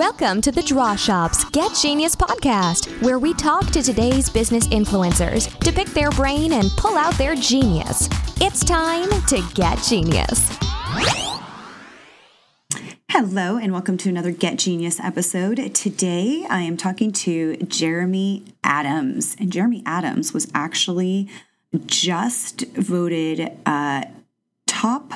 Welcome to the Draw Shops Get Genius podcast, where we talk to today's business influencers to pick their brain and pull out their genius. It's time to get genius. Hello, and welcome to another Get Genius episode. Today, I am talking to Jeremy Adams. And Jeremy Adams was actually just voted uh, top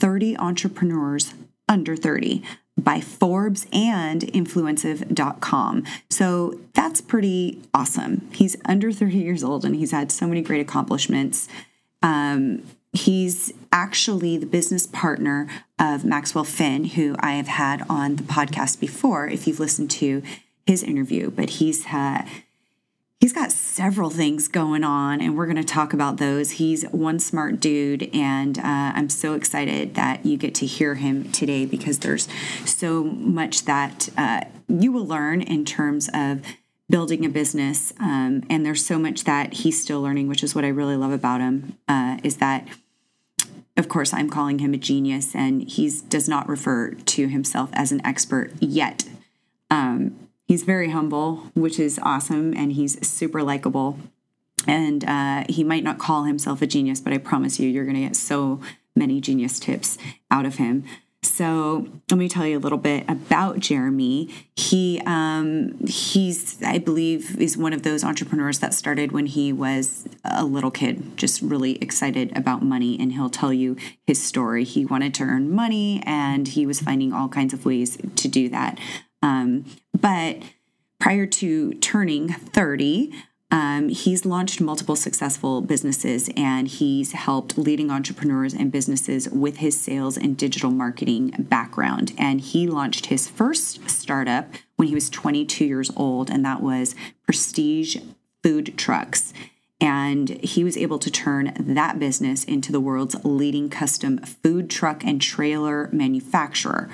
30 entrepreneurs under 30 by Forbes and Influencive.com. So that's pretty awesome. He's under 30 years old and he's had so many great accomplishments. Um, he's actually the business partner of Maxwell Finn, who I have had on the podcast before, if you've listened to his interview. But he's uh, he's got several things going on, and we're going to talk about those. He's one smart dude, and uh, I'm so excited that you get to hear him today because there's so much that uh, you will learn in terms of building a business. Um, and there's so much that he's still learning, which is what I really love about him. Uh, is that of course, I'm calling him a genius, and he does not refer to himself as an expert yet. Um, he's very humble, which is awesome, and he's super likable. And uh, he might not call himself a genius, but I promise you, you're going to get so many genius tips out of him. So let me tell you a little bit about Jeremy. He um, he's I believe is one of those entrepreneurs that started when he was a little kid, just really excited about money, and he'll tell you his story. He wanted to earn money, and he was finding all kinds of ways to do that. Um, but prior to turning 30, um, he's launched multiple successful businesses and he's helped leading entrepreneurs and businesses with his sales and digital marketing background. And he launched his first startup when he was 22 years old, and that was Prestige Food Trucks. And he was able to turn that business into the world's leading custom food truck and trailer manufacturer.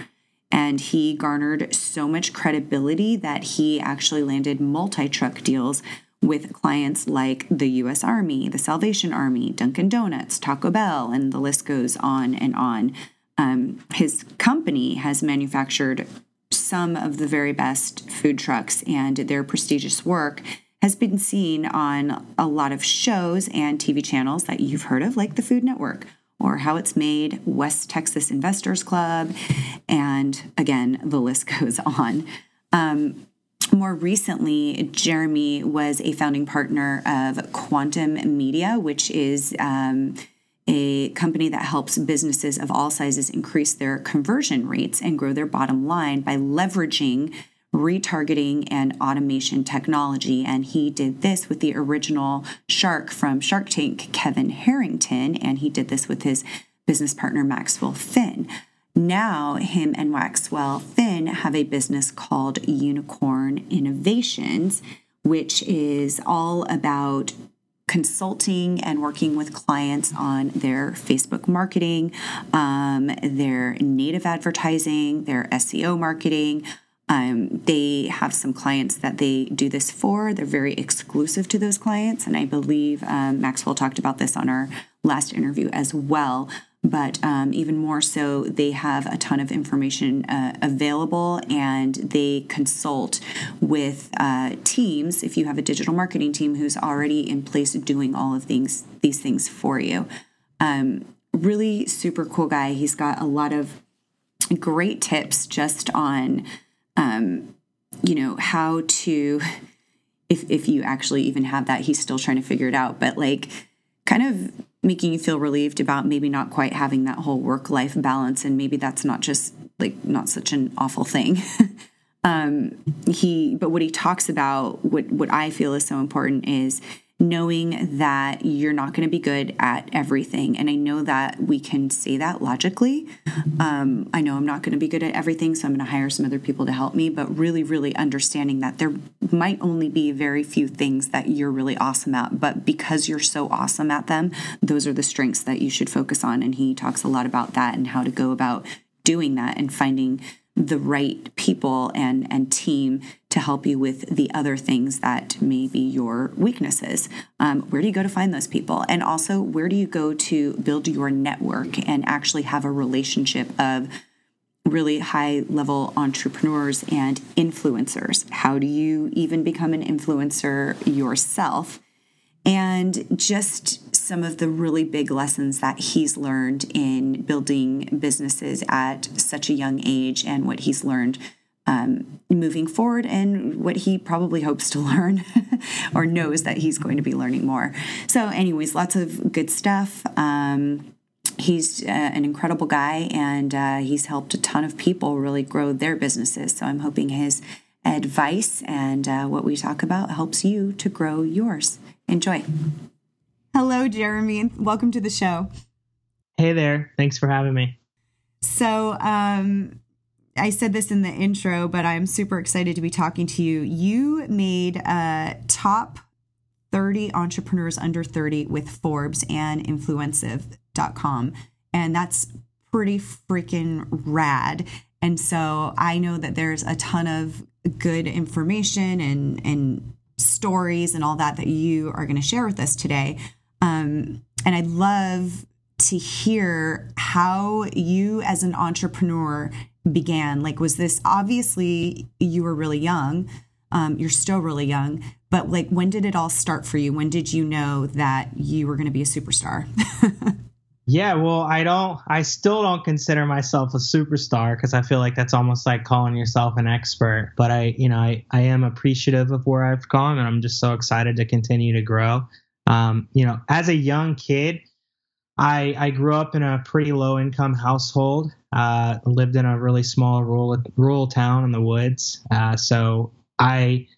And he garnered so much credibility that he actually landed multi truck deals with clients like the US Army, the Salvation Army, Dunkin' Donuts, Taco Bell, and the list goes on and on. Um, his company has manufactured some of the very best food trucks, and their prestigious work has been seen on a lot of shows and TV channels that you've heard of, like the Food Network or How It's Made, West Texas Investors Club, and again, the list goes on. Um, more recently, Jeremy was a founding partner of Quantum Media, which is um, a company that helps businesses of all sizes increase their conversion rates and grow their bottom line by leveraging retargeting and automation technology. And he did this with the original shark from Shark Tank, Kevin Harrington, and he did this with his business partner, Maxwell Finn. Now, him and Maxwell Finn have a business called Unicorn Innovations, which is all about consulting and working with clients on their Facebook marketing, um, their native advertising, their SEO marketing. Um, they have some clients that they do this for. They're very exclusive to those clients. And I believe um, Maxwell talked about this on our last interview as well but um, even more so, they have a ton of information uh, available and they consult with uh, teams. If you have a digital marketing team who's already in place doing all of things, these things for you, um, really super cool guy. He's got a lot of great tips just on, um, you know, how to. If, if you actually even have that, he's still trying to figure it out. But like, kind of making you feel relieved about maybe not quite having that whole work life balance and maybe that's not just like not such an awful thing um he but what he talks about what what i feel is so important is knowing that you're not going to be good at everything. And I know that we can say that logically. Um, I know I'm not going to be good at everything, so I'm going to hire some other people to help me, but really, really understanding that there might only be very few things that you're really awesome at, but because you're so awesome at them, those are the strengths that you should focus on. And he talks a lot about that and how to go about doing that and finding the right people and and team to help you with the other things that may be your weaknesses. Um, where do you go to find those people? And also, where do you go to build your network and actually have a relationship of really high level entrepreneurs and influencers. How do you even become an influencer yourself? And just some of the really big lessons that he's learned in building businesses at such a young age and what he's learned um, moving forward and what he probably hopes to learn or knows that he's going to be learning more. So, anyways, lots of good stuff. Um, he's uh, an incredible guy and uh, he's helped a ton of people really grow their businesses. So I'm hoping his advice and uh, what we talk about helps you to grow yours. Enjoy. Hello, Jeremy. and Welcome to the show. Hey there. Thanks for having me. So, um, I said this in the intro, but I'm super excited to be talking to you. You made a top 30 entrepreneurs under 30 with Forbes and Influencive.com. And that's pretty freaking rad. And so I know that there's a ton of good information and, and stories and all that that you are going to share with us today. Um, and I'd love to hear how you, as an entrepreneur, began. Like, was this obviously you were really young? Um, you're still really young, but like, when did it all start for you? When did you know that you were going to be a superstar? yeah, well, I don't, I still don't consider myself a superstar because I feel like that's almost like calling yourself an expert. But I, you know, I, I am appreciative of where I've gone and I'm just so excited to continue to grow. Um, you know, as a young kid, I, I grew up in a pretty low income household. Uh, lived in a really small rural rural town in the woods. Uh, so I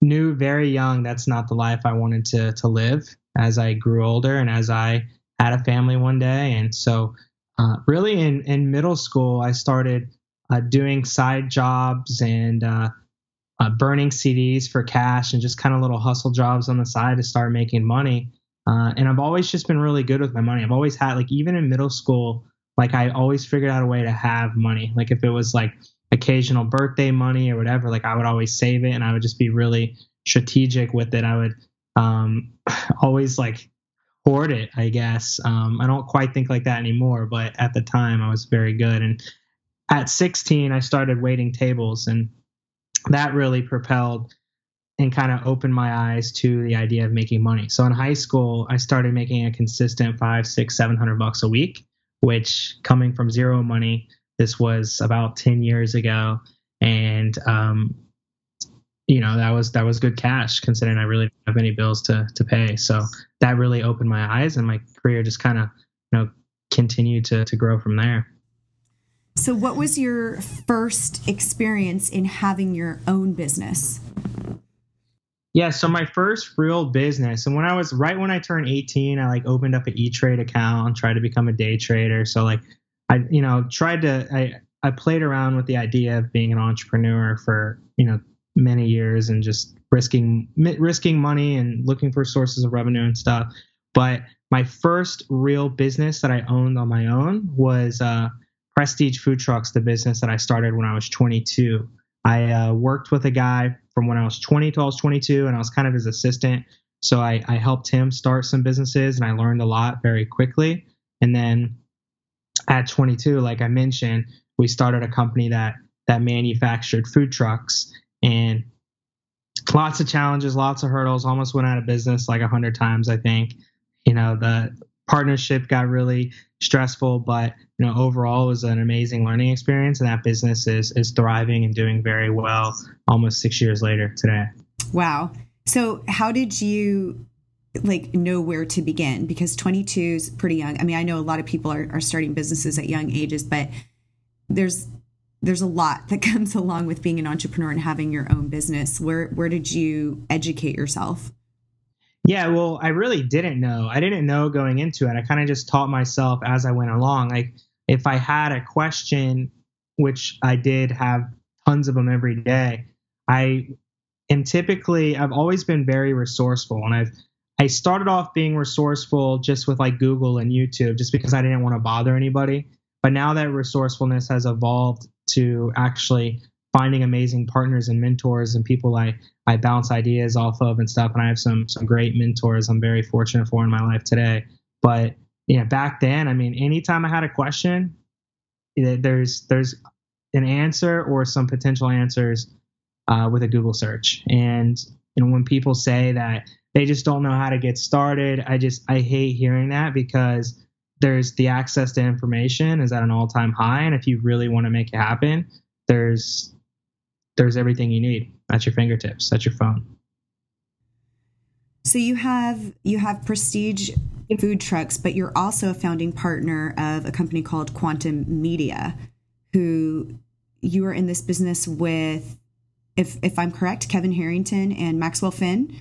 knew very young that's not the life I wanted to to live as I grew older and as I had a family one day. And so, uh, really, in in middle school, I started uh, doing side jobs and uh, burning CDs for cash and just kind of little hustle jobs on the side to start making money. Uh, and I've always just been really good with my money. I've always had like even in middle school, like I always figured out a way to have money. Like if it was like occasional birthday money or whatever, like I would always save it and I would just be really strategic with it. I would um, always like hoard it, I guess. Um, I don't quite think like that anymore, but at the time I was very good. And at 16, I started waiting tables, and that really propelled and kind of opened my eyes to the idea of making money. So in high school, I started making a consistent five, six, seven hundred bucks a week, which coming from zero money, this was about 10 years ago. And um, you know that was that was good cash considering I really didn't have any bills to to pay. So that really opened my eyes, and my career just kind of you know continued to to grow from there. So, what was your first experience in having your own business? Yeah, so my first real business, and when I was right when I turned 18, I like opened up an E Trade account and tried to become a day trader. So like, I you know tried to I I played around with the idea of being an entrepreneur for you know many years and just risking risking money and looking for sources of revenue and stuff. But my first real business that I owned on my own was uh, Prestige Food Trucks, the business that I started when I was 22. I uh, worked with a guy from when I was 20 to I was 22, and I was kind of his assistant. So I, I helped him start some businesses, and I learned a lot very quickly. And then at 22, like I mentioned, we started a company that that manufactured food trucks and lots of challenges, lots of hurdles. Almost went out of business like a hundred times, I think. You know, the partnership got really stressful, but you know, overall it was an amazing learning experience, and that business is is thriving and doing very well. Almost six years later today. Wow. So, how did you like know where to begin? Because 22 is pretty young. I mean, I know a lot of people are, are starting businesses at young ages, but there's there's a lot that comes along with being an entrepreneur and having your own business. Where where did you educate yourself? Yeah, well, I really didn't know. I didn't know going into it. I kind of just taught myself as I went along. Like if I had a question, which I did have tons of them every day, I am typically I've always been very resourceful and I've I started off being resourceful just with like Google and YouTube just because I didn't want to bother anybody. But now that resourcefulness has evolved to actually finding amazing partners and mentors and people I, I bounce ideas off of and stuff. And I have some some great mentors I'm very fortunate for in my life today. But you know, back then, I mean, anytime I had a question, there's there's an answer or some potential answers uh, with a Google search. And you know, when people say that they just don't know how to get started, I just I hate hearing that because there's the access to information is at an all-time high, and if you really want to make it happen, there's there's everything you need at your fingertips, at your phone. So you have you have prestige food trucks, but you're also a founding partner of a company called Quantum Media, who you are in this business with, if if I'm correct, Kevin Harrington and Maxwell Finn.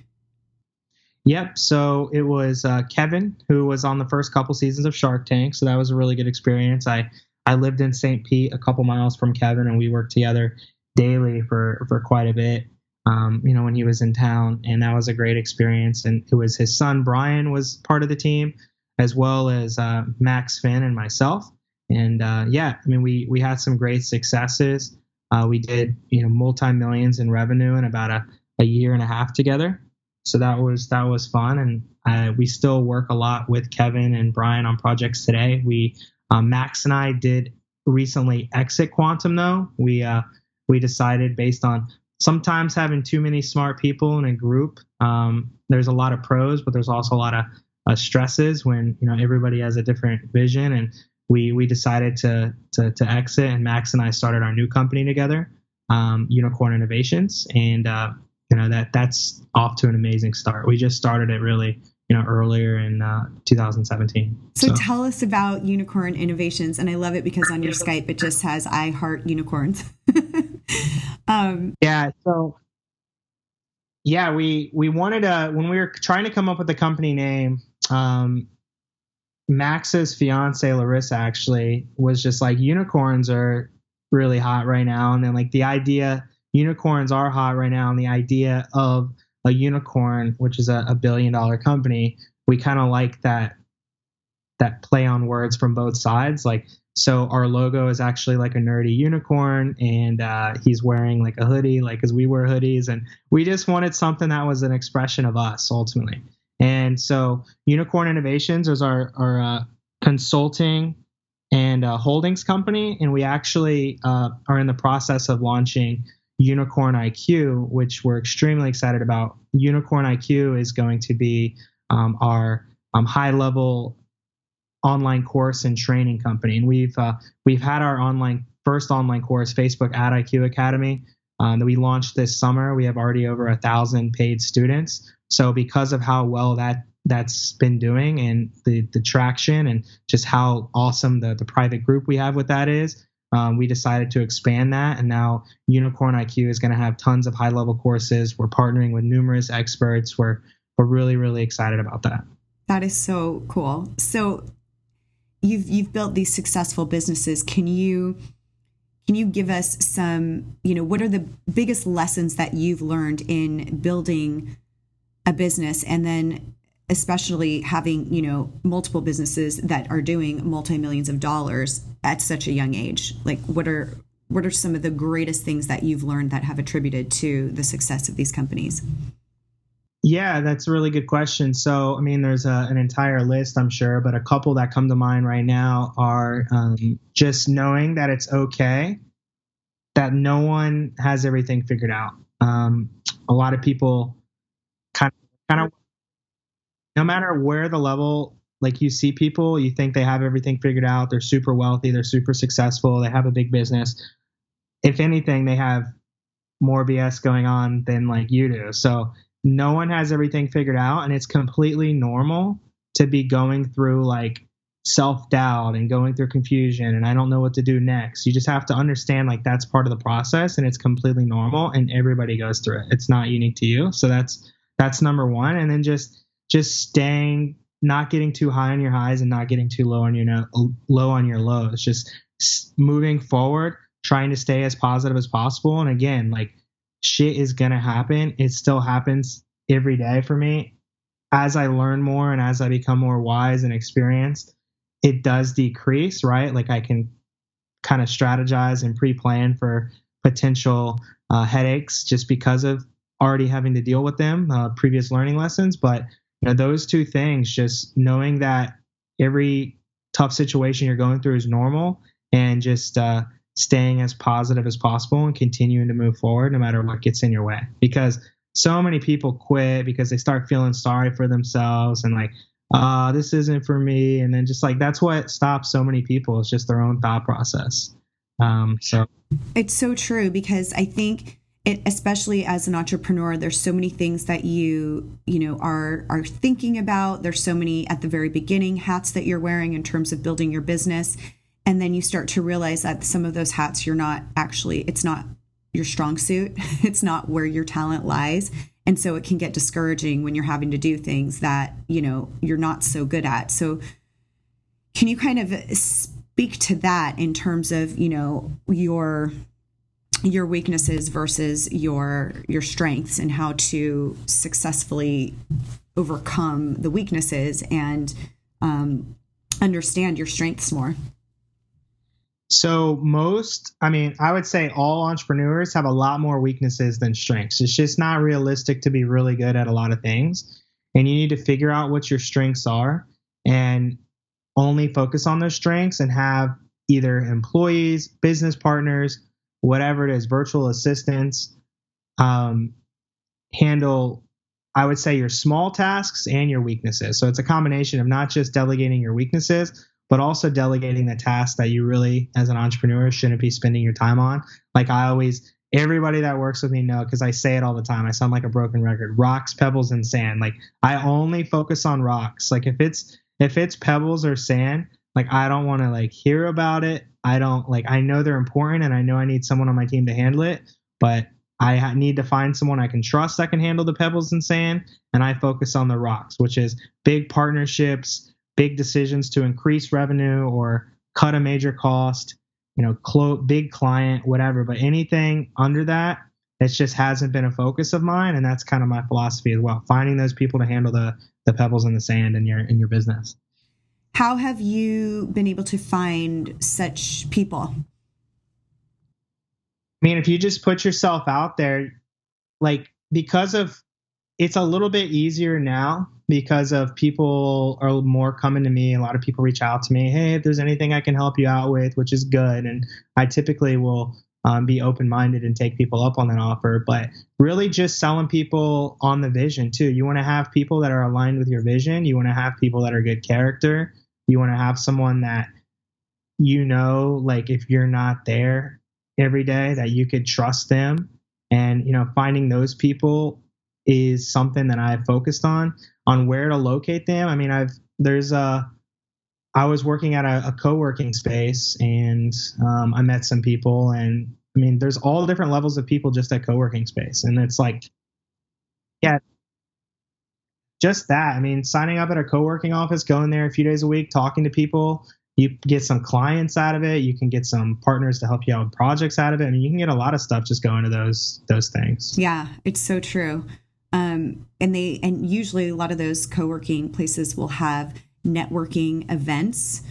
Yep. So it was uh, Kevin who was on the first couple seasons of Shark Tank. So that was a really good experience. I I lived in St. Pete, a couple miles from Kevin, and we worked together daily for for quite a bit. Um, you know, when he was in town, and that was a great experience. And it was his son Brian was part of the team, as well as uh, Max Finn and myself. And uh, yeah, I mean, we we had some great successes. Uh, we did you know multi millions in revenue in about a, a year and a half together. So that was that was fun, and uh, we still work a lot with Kevin and Brian on projects today. We um, Max and I did recently exit Quantum though. We uh, we decided based on sometimes having too many smart people in a group. Um, there's a lot of pros, but there's also a lot of uh, stresses when you know everybody has a different vision and we we decided to, to to exit, and Max and I started our new company together, um, Unicorn Innovations, and uh, you know that that's off to an amazing start. We just started it really you know earlier in uh, 2017. So, so, tell us about Unicorn Innovations, and I love it because on your Skype it just has "I heart unicorns." um, yeah. So yeah, we we wanted to when we were trying to come up with a company name. Um, Max's fiance Larissa actually was just like unicorns are really hot right now, and then like the idea unicorns are hot right now, and the idea of a unicorn, which is a, a billion dollar company, we kind of like that that play on words from both sides. Like so, our logo is actually like a nerdy unicorn, and uh, he's wearing like a hoodie, like as we wear hoodies, and we just wanted something that was an expression of us ultimately. And so Unicorn Innovations is our, our uh, consulting and uh, holdings company. And we actually uh, are in the process of launching Unicorn IQ, which we're extremely excited about. Unicorn IQ is going to be um, our um, high level online course and training company. And we've uh, we've had our online first online course, Facebook Ad IQ Academy, um, that we launched this summer. We have already over a thousand paid students. So because of how well that that's been doing and the the traction and just how awesome the the private group we have with that is, um, we decided to expand that, and now Unicorn IQ is going to have tons of high level courses. We're partnering with numerous experts. We're we're really really excited about that. That is so cool. So you've you've built these successful businesses. Can you can you give us some, you know, what are the biggest lessons that you've learned in building a business and then especially having you know multiple businesses that are doing multi-millions of dollars at such a young age like what are what are some of the greatest things that you've learned that have attributed to the success of these companies yeah that's a really good question. So i mean there's a, an entire list i'm sure but a couple that come to mind right now are um, just knowing that it's okay that no one has everything figured out. Um, a lot of people kind of kind of no matter where the level like you see people you think they have everything figured out they're super wealthy they're super successful they have a big business. If anything they have more bs going on than like you do. So no one has everything figured out and it's completely normal to be going through like self doubt and going through confusion and I don't know what to do next. You just have to understand like that's part of the process and it's completely normal and everybody goes through it. It's not unique to you. So that's that's number 1 and then just just staying not getting too high on your highs and not getting too low on your no, low on your lows. Just moving forward, trying to stay as positive as possible and again, like shit is going to happen. It still happens every day for me. As I learn more and as I become more wise and experienced, it does decrease, right? Like I can kind of strategize and pre-plan for potential uh, headaches just because of already having to deal with them, uh, previous learning lessons. But you know, those two things, just knowing that every tough situation you're going through is normal, and just uh, staying as positive as possible and continuing to move forward no matter what gets in your way. Because so many people quit because they start feeling sorry for themselves and like, uh, this isn't for me. And then just like that's what stops so many people is just their own thought process. Um, so it's so true because I think it, especially as an entrepreneur, there's so many things that you you know are are thinking about. There's so many at the very beginning hats that you're wearing in terms of building your business, and then you start to realize that some of those hats you're not actually it's not your strong suit. It's not where your talent lies. And so it can get discouraging when you're having to do things that, you know, you're not so good at. So can you kind of speak to that in terms of, you know, your your weaknesses versus your your strengths and how to successfully overcome the weaknesses and um, understand your strengths more so most, I mean, I would say all entrepreneurs have a lot more weaknesses than strengths. It's just not realistic to be really good at a lot of things. And you need to figure out what your strengths are and only focus on those strengths and have either employees, business partners, whatever it is, virtual assistants, um, handle, I would say, your small tasks and your weaknesses. So it's a combination of not just delegating your weaknesses, but also delegating the tasks that you really, as an entrepreneur, shouldn't be spending your time on. Like I always, everybody that works with me know because I say it all the time. I sound like a broken record. Rocks, pebbles, and sand. Like I only focus on rocks. Like if it's if it's pebbles or sand, like I don't want to like hear about it. I don't like. I know they're important, and I know I need someone on my team to handle it, but I need to find someone I can trust that can handle the pebbles and sand, and I focus on the rocks, which is big partnerships, big decisions to increase revenue or cut a major cost, you know, clo- big client, whatever. But anything under that, it just hasn't been a focus of mine, and that's kind of my philosophy as well. Finding those people to handle the the pebbles in the sand in your in your business. How have you been able to find such people? I mean, if you just put yourself out there, like because of it's a little bit easier now because of people are more coming to me. A lot of people reach out to me, hey, if there's anything I can help you out with, which is good. And I typically will um, be open minded and take people up on that offer. But really, just selling people on the vision too. You want to have people that are aligned with your vision. You want to have people that are good character. You want to have someone that you know, like if you're not there every day, that you could trust them. And you know, finding those people is something that I've focused on on where to locate them. I mean, I've there's a I was working at a, a co-working space and um, I met some people and I mean, there's all different levels of people just at co-working space, and it's like, yeah, just that. I mean, signing up at a co-working office, going there a few days a week, talking to people, you get some clients out of it. You can get some partners to help you out with projects out of it. I mean, you can get a lot of stuff just going to those those things. Yeah, it's so true. Um, and they and usually a lot of those co-working places will have networking events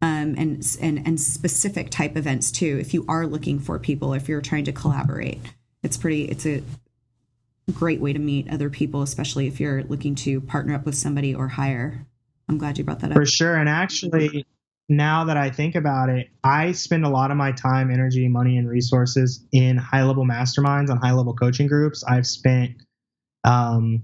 um, and and and specific type events too. If you are looking for people, if you're trying to collaborate, it's pretty. It's a great way to meet other people, especially if you're looking to partner up with somebody or hire. I'm glad you brought that up. For sure, and actually, now that I think about it, I spend a lot of my time, energy, money, and resources in high level masterminds on high level coaching groups. I've spent um,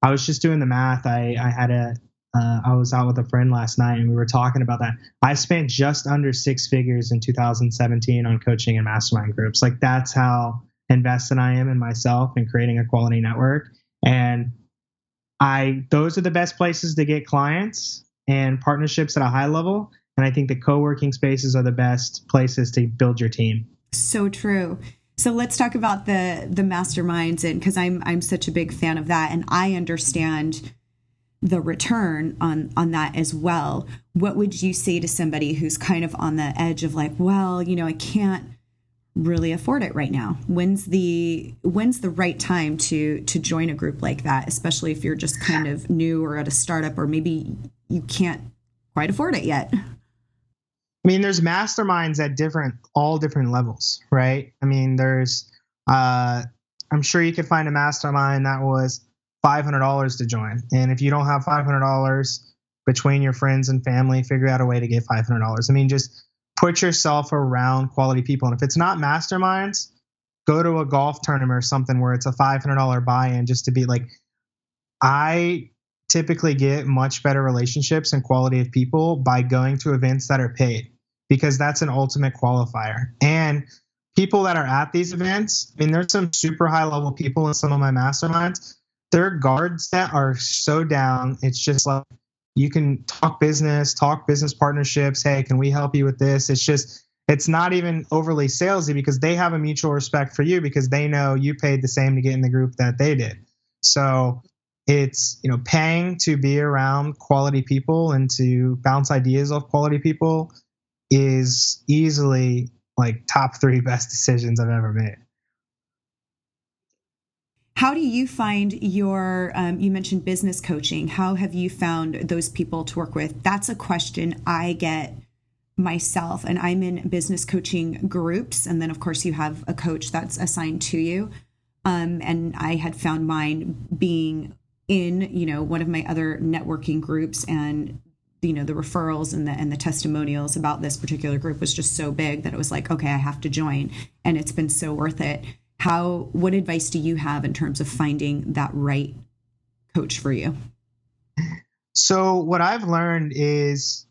I was just doing the math. I, I had a, uh, I was out with a friend last night and we were talking about that. I spent just under six figures in 2017 on coaching and mastermind groups. Like that's how invested I am in myself and creating a quality network. And I, those are the best places to get clients and partnerships at a high level. And I think the co-working spaces are the best places to build your team. So true. So let's talk about the the masterminds and because I'm I'm such a big fan of that and I understand the return on on that as well. What would you say to somebody who's kind of on the edge of like, well, you know, I can't really afford it right now. When's the when's the right time to to join a group like that, especially if you're just kind of new or at a startup or maybe you can't quite afford it yet? I mean, there's masterminds at different, all different levels, right? I mean, there's, uh, I'm sure you could find a mastermind that was $500 to join. And if you don't have $500 between your friends and family, figure out a way to get $500. I mean, just put yourself around quality people. And if it's not masterminds, go to a golf tournament or something where it's a $500 buy-in just to be like I typically get much better relationships and quality of people by going to events that are paid because that's an ultimate qualifier. And people that are at these events, I mean, there's some super high level people in some of my masterminds. Their guards that are so down. It's just like you can talk business, talk business partnerships. Hey, can we help you with this? It's just, it's not even overly salesy because they have a mutual respect for you because they know you paid the same to get in the group that they did. So it's you know paying to be around quality people and to bounce ideas off quality people is easily like top three best decisions I've ever made. How do you find your, um, you mentioned business coaching. How have you found those people to work with? That's a question I get myself, and I'm in business coaching groups. And then, of course, you have a coach that's assigned to you. Um, and I had found mine being in, you know, one of my other networking groups and you know the referrals and the and the testimonials about this particular group was just so big that it was like okay i have to join. And it's been so worth it. How what advice do you have in terms of finding that right coach for you? So what i've learned is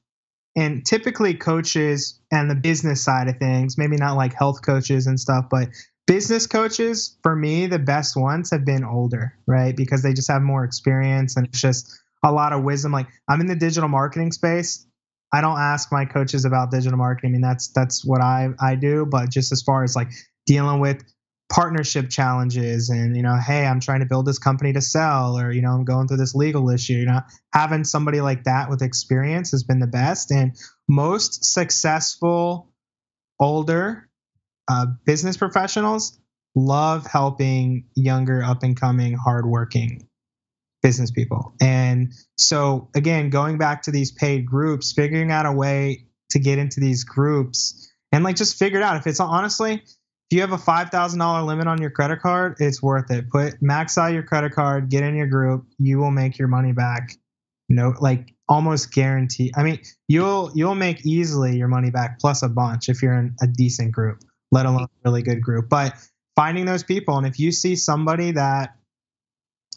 and typically coaches and the business side of things maybe not like health coaches and stuff but business coaches for me the best ones have been older right? Because they just have more experience and it's just a lot of wisdom. Like i'm in the digital marketing space. I don't ask my coaches about digital marketing. I mean that's that's what i i do. But just as far as like dealing with partnership challenges and you know hey i'm trying to build this company to sell or you know i'm going through this legal issue you know having somebody like that with experience has been the best. And most successful older uh, business professionals love helping younger up and coming hardworking business people and so again going back to these paid groups figuring out a way to get into these groups and like just figure it out if it's honestly if you have a $5,000 limit on your credit card, it's worth it. Put max out your credit card, get in your group, you will make your money back. You know, like almost guarantee. I mean, you'll you'll make easily your money back plus a bunch if you're in a decent group, let alone a really good group. But finding those people and if you see somebody that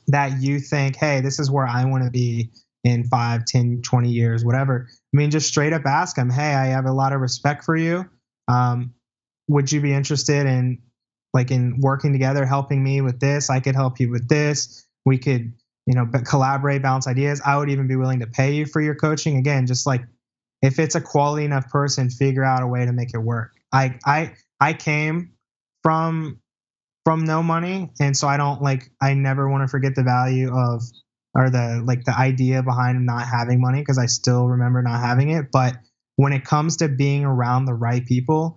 that you think, "Hey, this is where I want to be in 5, 10, 20 years, whatever." I mean, just straight up ask them, "Hey, I have a lot of respect for you. Um, would you be interested in like in working together, helping me with this? I could help you with this. We could, you know, collaborate, bounce ideas. I would even be willing to pay you for your coaching. Again, just like if it's a quality enough person, figure out a way to make it work. I I I came from from no money, and so I don't like I never want to forget the value of or the like the idea behind not having money because I still remember not having it. But when it comes to being around the right people,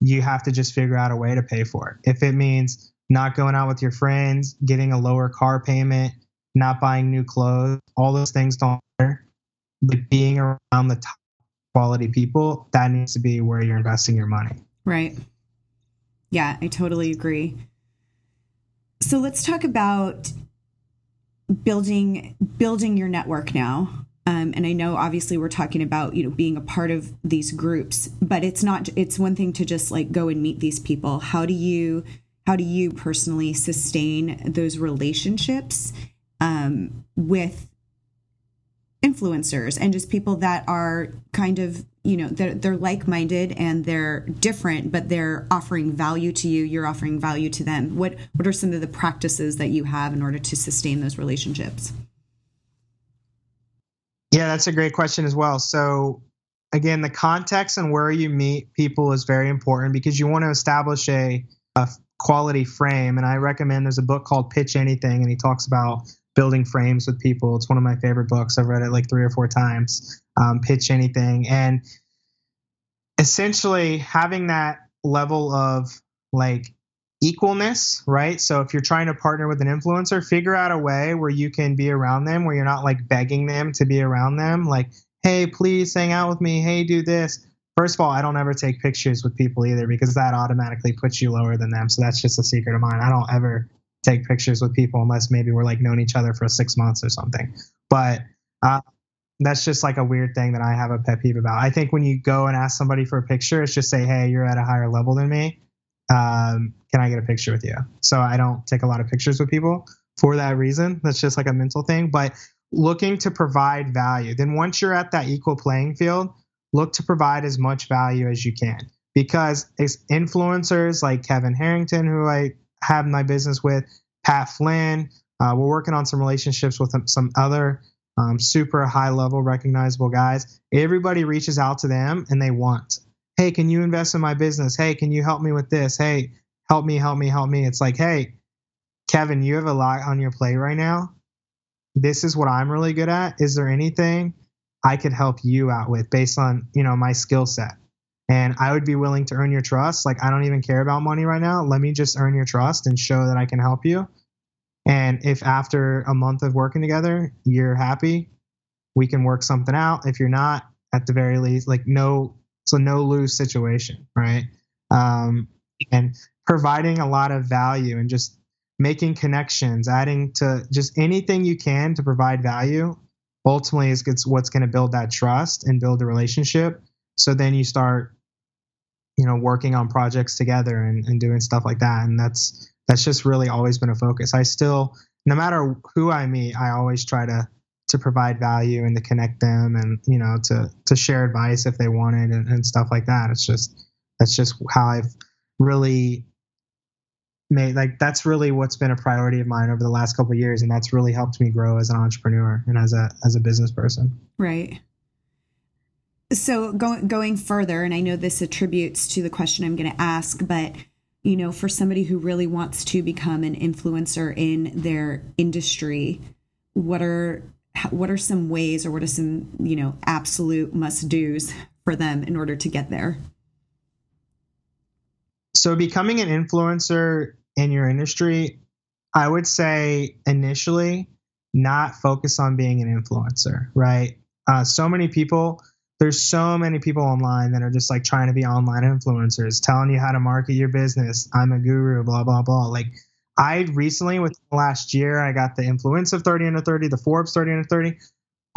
you have to just figure out a way to pay for it. If it means not going out with your friends, getting a lower car payment, not buying new clothes, all those things don't matter. But being around the top quality people, that needs to be where you're investing your money. Right. Yeah, I totally agree. So let's talk about building building your network now. Um, and I know obviously we're talking about you know being a part of these groups, but it's not. It's one thing to just like go and meet these people. How do you how do you personally sustain those relationships um, with influencers and just people that are kind of you know they're, they're like-minded and they're different but they're offering value to you you're offering value to them what what are some of the practices that you have in order to sustain those relationships yeah, that's a great question as well. So, again, the context and where you meet people is very important because you want to establish a, a quality frame. And I recommend there's a book called Pitch Anything, and he talks about building frames with people. It's one of my favorite books. I've read it like three or four times. Um, Pitch Anything. And essentially having that level of like equalness, right? So if you're trying to partner with an influencer, figure out a way where you can be around them, where you're not like begging them to be around them, like, hey, please hang out with me. Hey, do this. First of all, I don't ever take pictures with people either because that automatically puts you lower than them. So that's just a secret of mine. I don't ever take pictures with people unless maybe we're like known each other for six months or something. But uh, that's just like a weird thing that I have a pet peeve about. I think when you go and ask somebody for a picture, it's just say, "Hey, you're at a higher level than me. Um, can I get a picture with you?" So I don't take a lot of pictures with people for that reason. That's just like a mental thing. But looking to provide value. Then once you're at that equal playing field, look to provide as much value as you can. Because it's influencers like Kevin Harrington, who I have my business with, Pat Flynn, uh, we're working on some relationships with some other um, super high level recognizable guys. Everybody reaches out to them and they want, hey, can you invest in my business? Hey, can you help me with this? Hey, help me, help me, help me. It's like, hey, Kevin, you have a lot on your plate right now. This is what I'm really good at. Is there anything I could help you out with based on, you know, my skill set? And I would be willing to earn your trust. Like, I don't even care about money right now. Let me just earn your trust and show that I can help you. And if after a month of working together, you're happy, we can work something out. If you're not, at the very least, like no, a no lose situation, right? Um, and providing a lot of value and just making connections, adding to just anything you can to provide value ultimately is what's going to build that trust and build a relationship. So then you start, you know, working on projects together and, and doing stuff like that. And that's that's just really always been a focus. I still, no matter who I meet, I always try to to provide value and to connect them and you know to to share advice if they want it and, and stuff like that. It's just that's just how I've really made like that's really what's been a priority of mine over the last couple years and that's really helped me grow as an entrepreneur and as a as a business person right so going going further and i know this attributes to the question i'm going to ask but you know for somebody who really wants to become an influencer in their industry what are what are some ways or what are some you know absolute must do's for them in order to get there so becoming an influencer in your industry, I would say initially not focus on being an influencer, right? Uh, so many people, there's so many people online that are just like trying to be online influencers, telling you how to market your business. I'm a guru, blah, blah, blah. Like, I recently, with last year, I got the Influencive 30 under 30, the Forbes 30 under 30.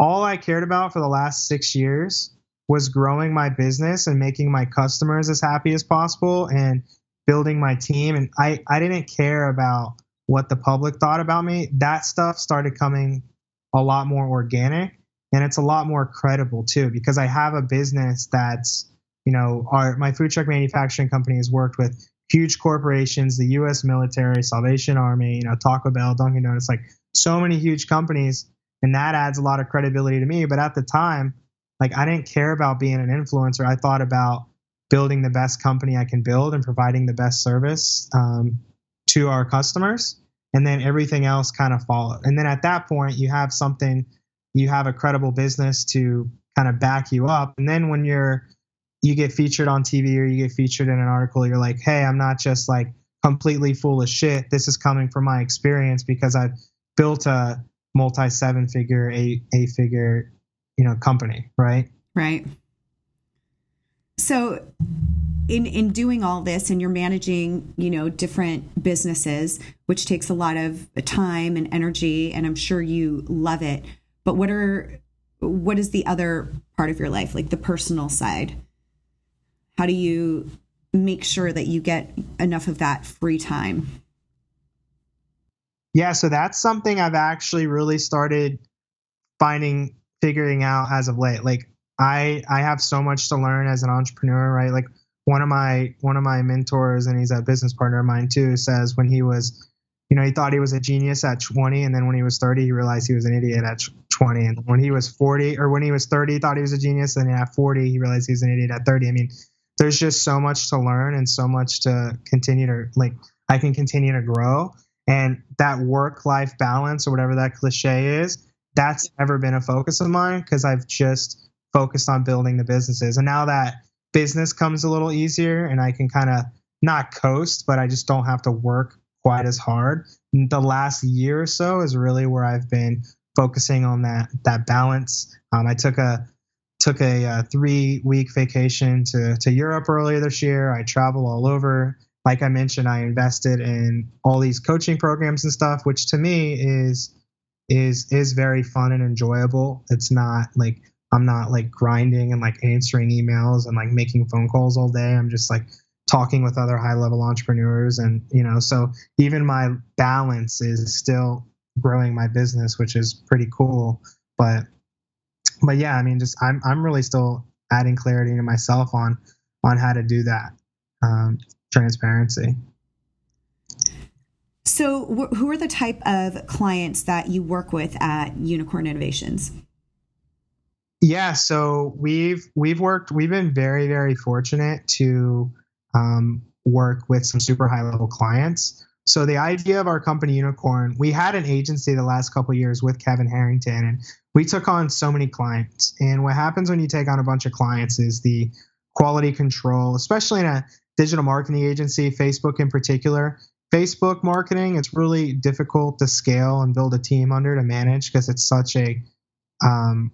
All I cared about for the last six years was growing my business and making my customers as happy as possible and building my team and I, I didn't care about what the public thought about me. That stuff started coming a lot more organic and it's a lot more credible too because I have a business that's, you know, our my food truck manufacturing company has worked with huge corporations, the US military, Salvation Army, you know, Taco Bell, Dunkin' Donuts, like so many huge companies and that adds a lot of credibility to me, but at the time, like I didn't care about being an influencer. I thought about building the best company I can build and providing the best service um, to our customers. And then everything else kind of followed. And then at that point, you have something, you have a credible business to kind of back you up. And then when you're, you get featured on TV or you get featured in an article, you're like, hey, I'm not just like completely full of shit. This is coming from my experience because I've built a multi seven figure, eight, eight figure, you know, company, right? Right. So in in doing all this and you're managing, you know, different businesses, which takes a lot of time and energy and I'm sure you love it. But what are what is the other part of your life, like the personal side? How do you make sure that you get enough of that free time? Yeah, so that's something I've actually really started finding figuring out as of late. Like I I have so much to learn as an entrepreneur, right? Like one of my one of my mentors, and he's a business partner of mine too, says when he was, you know, he thought he was a genius at 20, and then when he was 30, he realized he was an idiot at 20, and when he was 40 or when he was 30, he thought he was a genius, and then at 40, he realized he was an idiot at 30. I mean, there's just so much to learn and so much to continue to like. I can continue to grow, and that work life balance or whatever that cliche is, that's never been a focus of mine because I've just focused on building the businesses. And now that business comes a little easier and I can kind of not coast, but I just don't have to work quite as hard. The last year or so is really where I've been focusing on that that balance. Um, I took a took a, a uh, three week vacation to to Europe earlier this year. I travel all over. Like I mentioned, I invested in all these coaching programs and stuff, which to me is is is very fun and enjoyable. It's not like I'm not like grinding and like answering emails and like making phone calls all day. I'm just like talking with other high level entrepreneurs and you know so even my balance is still growing my business which is pretty cool. But but yeah i mean just i'm i'm really still adding clarity to myself on on how to do that um, transparency. So wh- who are the type of clients that you work with at unicorn innovations? Yeah so we've we've worked we've been very very fortunate to um, work with some super high level clients. So the idea of our company Unicorn, we had an agency the last couple years with Kevin Harrington, and we took on so many clients. And what happens when you take on a bunch of clients is the quality control, especially in a digital marketing agency, Facebook in particular. Facebook marketing, it's really difficult to scale and build a team under to manage because it's such a um,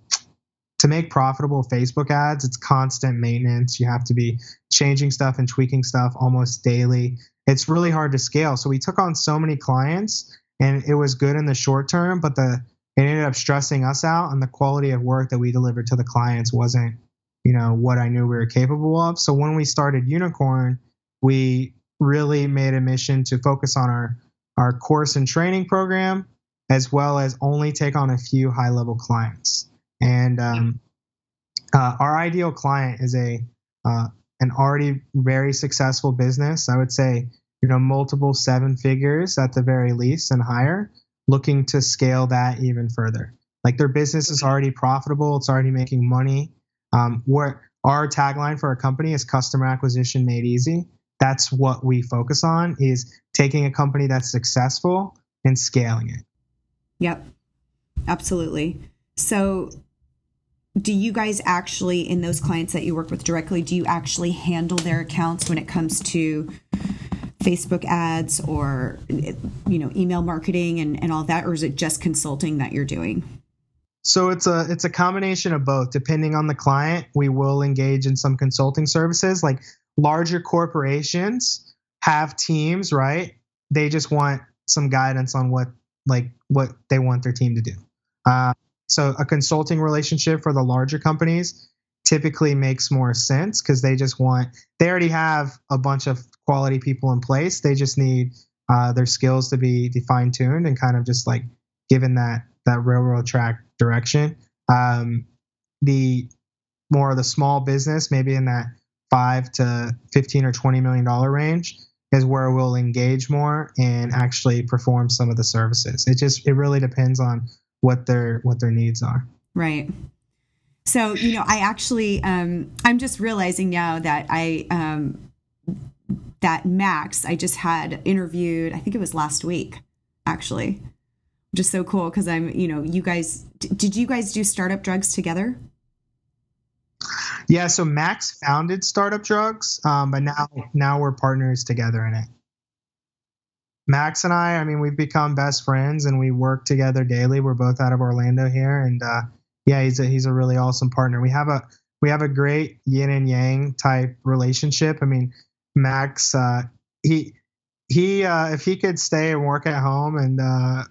to make profitable Facebook ads, it's constant maintenance. You have to be changing stuff and tweaking stuff almost daily. It's really hard to scale. So we took on so many clients and it was good in the short term, but the it ended up stressing us out and the quality of work that we delivered to the clients wasn't, you know, what I knew we were capable of. So when we started Unicorn, we really made a mission to focus on our our course and training program as well as only take on a few high level clients. And um, uh, our ideal client is a uh, an already very successful business. I would say you know multiple seven figures at the very least and higher, looking to scale that even further. Like their business is already profitable, it's already making money. Um, what our tagline for our company is customer acquisition made easy. That's what we focus on is taking a company that's successful and scaling it. Yep. Absolutely. So do you guys actually in those clients that you work with directly do you actually handle their accounts when it comes to facebook ads or you know email marketing and, and all that or is it just consulting that you're doing? So it's a it's a combination of both. Depending on the client we will engage in some consulting services. Like larger corporations have teams right? They just want some guidance on what like what they want their team to do. Uh, so a consulting relationship for the larger companies typically makes more sense because they just want they already have a bunch of quality people in place. They just need uh, their skills to be fine tuned and kind of just like given that that railroad track direction. Um, the more of the small business, maybe in that five to fifteen or twenty million dollar range, is where we'll engage more and actually perform some of the services. It just it really depends on what their what their needs are. Right. So, you know, I actually um I'm just realizing now that I um that Max I just had interviewed, I think it was last week actually. Just so cool cuz I'm, you know, you guys did you guys do startup drugs together? Yeah, so Max founded Startup Drugs, um, but now now we're partners together in it. Max and I, I mean, we've become best friends and we work together daily. We're both out of Orlando here, and uh, yeah, he's a he's a really awesome partner. We have a we have a great yin and yang type relationship. I mean, Max, uh, he he uh, if he could stay and work at home and uh,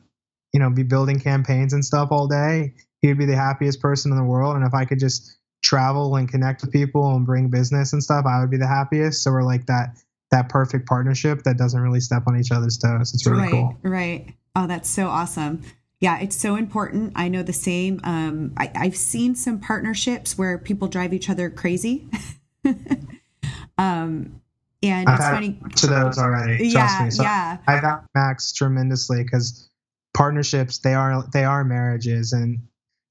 you know be building campaigns and stuff all day, he would be the happiest person in the world. And if I could just travel and connect with people and bring business and stuff, I would be the happiest. So we're like that that perfect partnership that doesn't really step on each other's toes. It's really right, cool. Right. Oh, that's so awesome. Yeah, it's so important. I know the same. Um, I, I've seen some partnerships where people drive each other crazy. um, and I've it's funny to those already. Yeah, me. So yeah. I got Max tremendously because partnerships they are they are marriages, and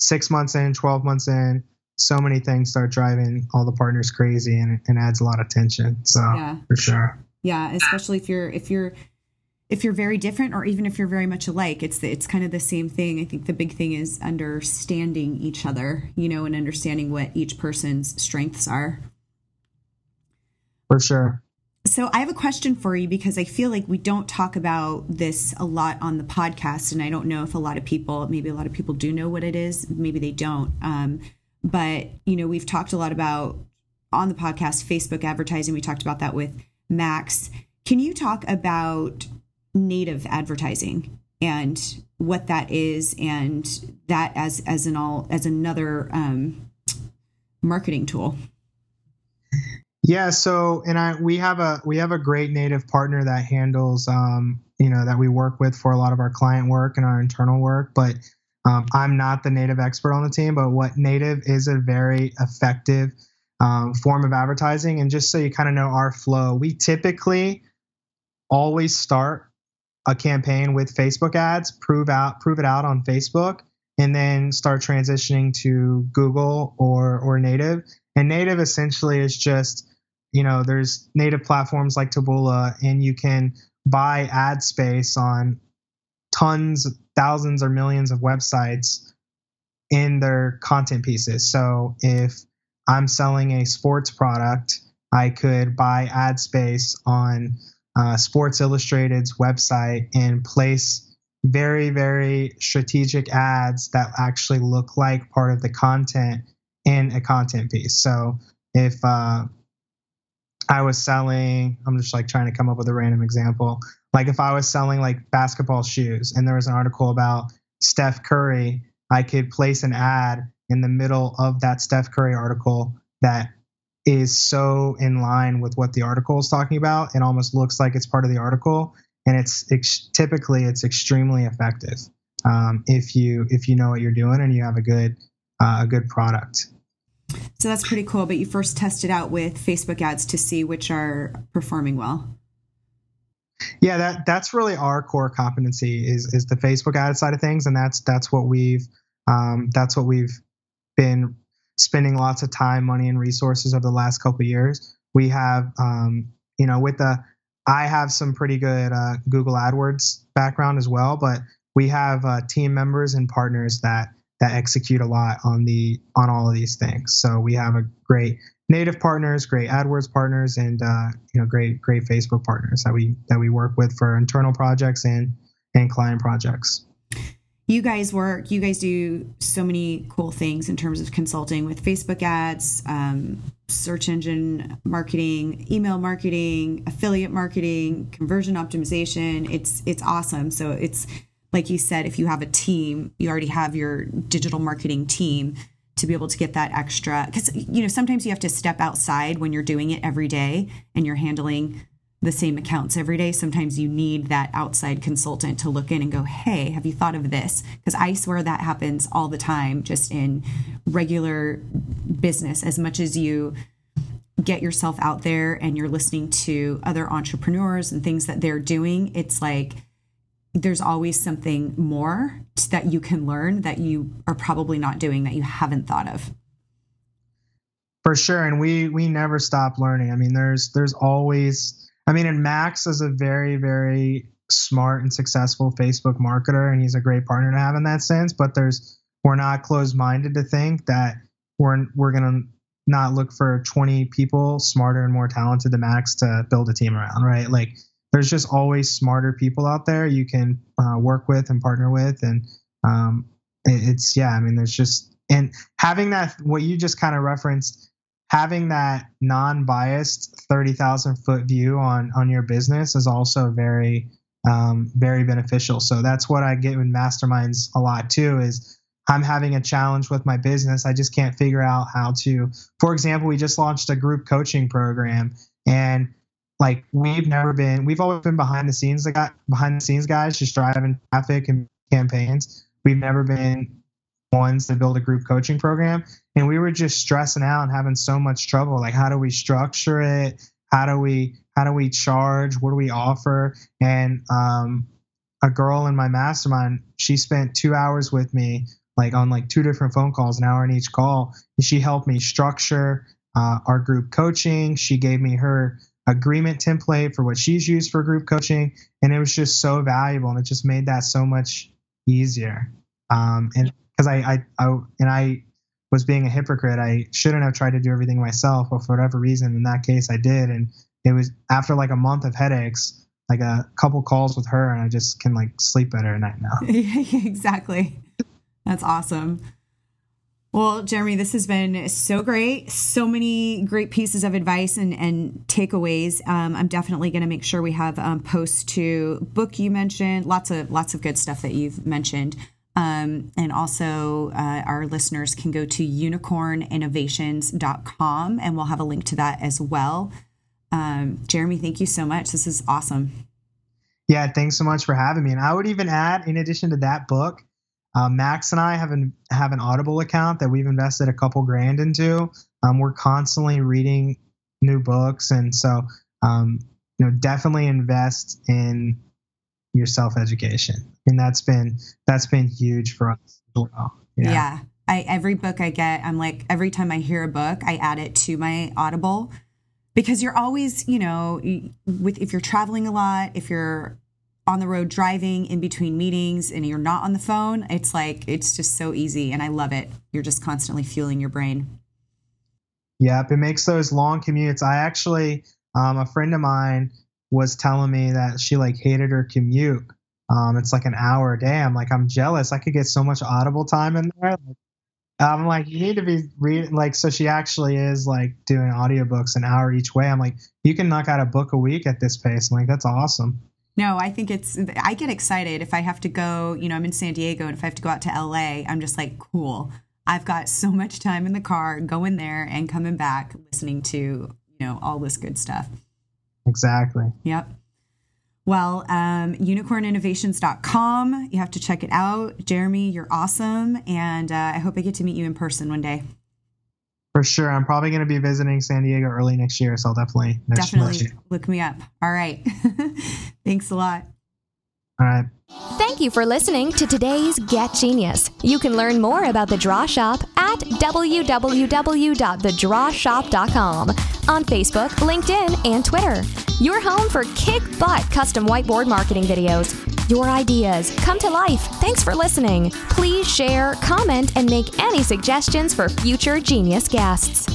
six months in, twelve months in, so many things start driving all the partners crazy and, and adds a lot of tension. So yeah. for sure. Yeah, especially if you're if you're if you're very different or even if you're very much alike, it's the, it's kind of the same thing. I think the big thing is understanding each other, you know, and understanding what each person's strengths are. For sure. So I have a question for you because I feel like we don't talk about this a lot on the podcast, and I don't know if a lot of people, maybe a lot of people do know what it is, maybe they don't. Um, but, you know, we've talked a lot about on the podcast Facebook advertising. We talked about that with Max. Can you talk about native advertising and what that is and that as as an all as another um, marketing tool yeah so and i we have a we have a great native partner that handles um you know that we work with for a lot of our client work and our internal work but um, i'm not the native expert on the team but what native is a very effective um, form of advertising and just so you kind of know our flow we typically always start a campaign with Facebook ads, prove out prove it out on Facebook, and then start transitioning to Google or or native. And native essentially is just you know there's native platforms like Taboola, and you can buy ad space on tons, thousands, or millions of websites in their content pieces. So if I'm selling a sports product, I could buy ad space on uh, Sports Illustrated's website and place very, very strategic ads that actually look like part of the content in a content piece. So if uh, I was selling, I'm just like trying to come up with a random example. Like if I was selling like basketball shoes and there was an article about Steph Curry, I could place an ad in the middle of that Steph Curry article that is so in line with what the article is talking about. It almost looks like it's part of the article, and it's typically it's extremely effective um, if you if you know what you're doing and you have a good uh, a good product. So that's pretty cool. But you first tested out with Facebook ads to see which are performing well. Yeah, that that's really our core competency is is the Facebook ad side of things, and that's that's what we've um, that's what we've been spending lots of time, money, and resources over the last couple years. We have, um, you know, with the, I have some pretty good uh, Google AdWords background as well, but we have uh, team members and partners that that execute a lot on the on all of these things. So we have a great native partners, great AdWords partners, and uh, you know, great great Facebook partners that we that we work with for internal projects and and client projects. You guys work you guys do so many cool things in terms of consulting with facebook ads um, search engine marketing email marketing affiliate marketing conversion optimization. It's it's awesome. So it's like you said if you have a team you already have your digital marketing team to be able to get that extra because you know sometimes you have to step outside when you're doing it every day and you're handling the same accounts every day. Sometimes you need that outside consultant to look in and go, hey, have you thought of this? Because I swear that happens all the time, just in regular business. As much as you get yourself out there and you're listening to other entrepreneurs and things that they're doing, it's like there's always something more that you can learn that you are probably not doing that you haven't thought of for sure and we we never stop learning i mean there's there's always I mean, and Max is a very, very smart and successful Facebook marketer, and he's a great partner to have in that sense. But there's we're not closed minded to think that we're we're gonna not look for 20 people smarter and more talented than Max to build a team around, right? Like there's just always smarter people out there you can uh, work with and partner with, and um, it, it's yeah. I mean, there's just and having that what you just kind of referenced having that non-biased 30,000 foot view on on your business is also very um, very beneficial. So that's what I get in masterminds a lot too is I'm having a challenge with my business. I just can't figure out how to. For example, we just launched a group coaching program and like we've never been we've always been behind the scenes like behind the scenes guys just driving traffic and campaigns. We've never been ones to build a group coaching program. And we were just stressing out and having so much trouble. Like how do we structure it? How do we how do we charge? What do we offer? And um, a girl in my mastermind she spent two hours with me like on like two different phone calls an hour in each call. And she helped me structure uh, our group coaching. She gave me her agreement template for what she's used for group coaching and it was just so valuable and it just made that so much easier um, and because I, I, I and I was being a hypocrite. I shouldn't have tried to do everything myself, but for whatever reason, in that case, I did. And it was after like a month of headaches, like a couple calls with her, and I just can like sleep better at night now. exactly. That's awesome. Well, Jeremy, this has been so great. So many great pieces of advice and, and takeaways. Um, I'm definitely going to make sure we have um, posts to book you mentioned. Lots of lots of good stuff that you've mentioned. Um, and also, uh, our listeners can go to unicorninnovations.com and we'll have a link to that as well. Um, Jeremy, thank you so much. This is awesome. Yeah, thanks so much for having me. And I would even add, in addition to that book, uh, Max and I have an have an Audible account that we've invested a couple grand into. Um, we're constantly reading new books, and so um, you know definitely invest in your self education, and that's been that's been huge for us as well. Yeah. yeah. I, every book I get, I'm like every time I hear a book, I add it to my Audible because you're always, you know, with if you're traveling a lot, if you're on the road driving in between meetings and you're not on the phone, it's like it's just so easy and I love it. You're just constantly fueling your brain. Yep, it makes those long commutes. I actually um, a friend of mine was telling me that she like hated her commute. Um, it's like an hour a day. I'm like, I'm jealous. I could get so much audible time in there. I'm like, you need to be reading. Like, so she actually is like doing audiobooks an hour each way. I'm like, you can knock out a book a week at this pace. I'm like, that's awesome. No, I think it's, I get excited if I have to go, you know, I'm in San Diego and if I have to go out to LA, I'm just like, cool. I've got so much time in the car going there and coming back listening to, you know, all this good stuff. Exactly. Yep. Well, um, unicorninnovations.com. You have to check it out. Jeremy, you're awesome. And uh, I hope I get to meet you in person one day. For sure. I'm probably going to be visiting San Diego early next year. So I'll definitely, definitely look me up. All right. Thanks a lot. All right. Thank you for listening to today's Get Genius. You can learn more about the Draw Shop at www.thedrawshop.com on Facebook, LinkedIn, and Twitter. Your home for kick butt custom whiteboard marketing videos. Your ideas come to life. Thanks for listening. Please share, comment, and make any suggestions for future genius guests.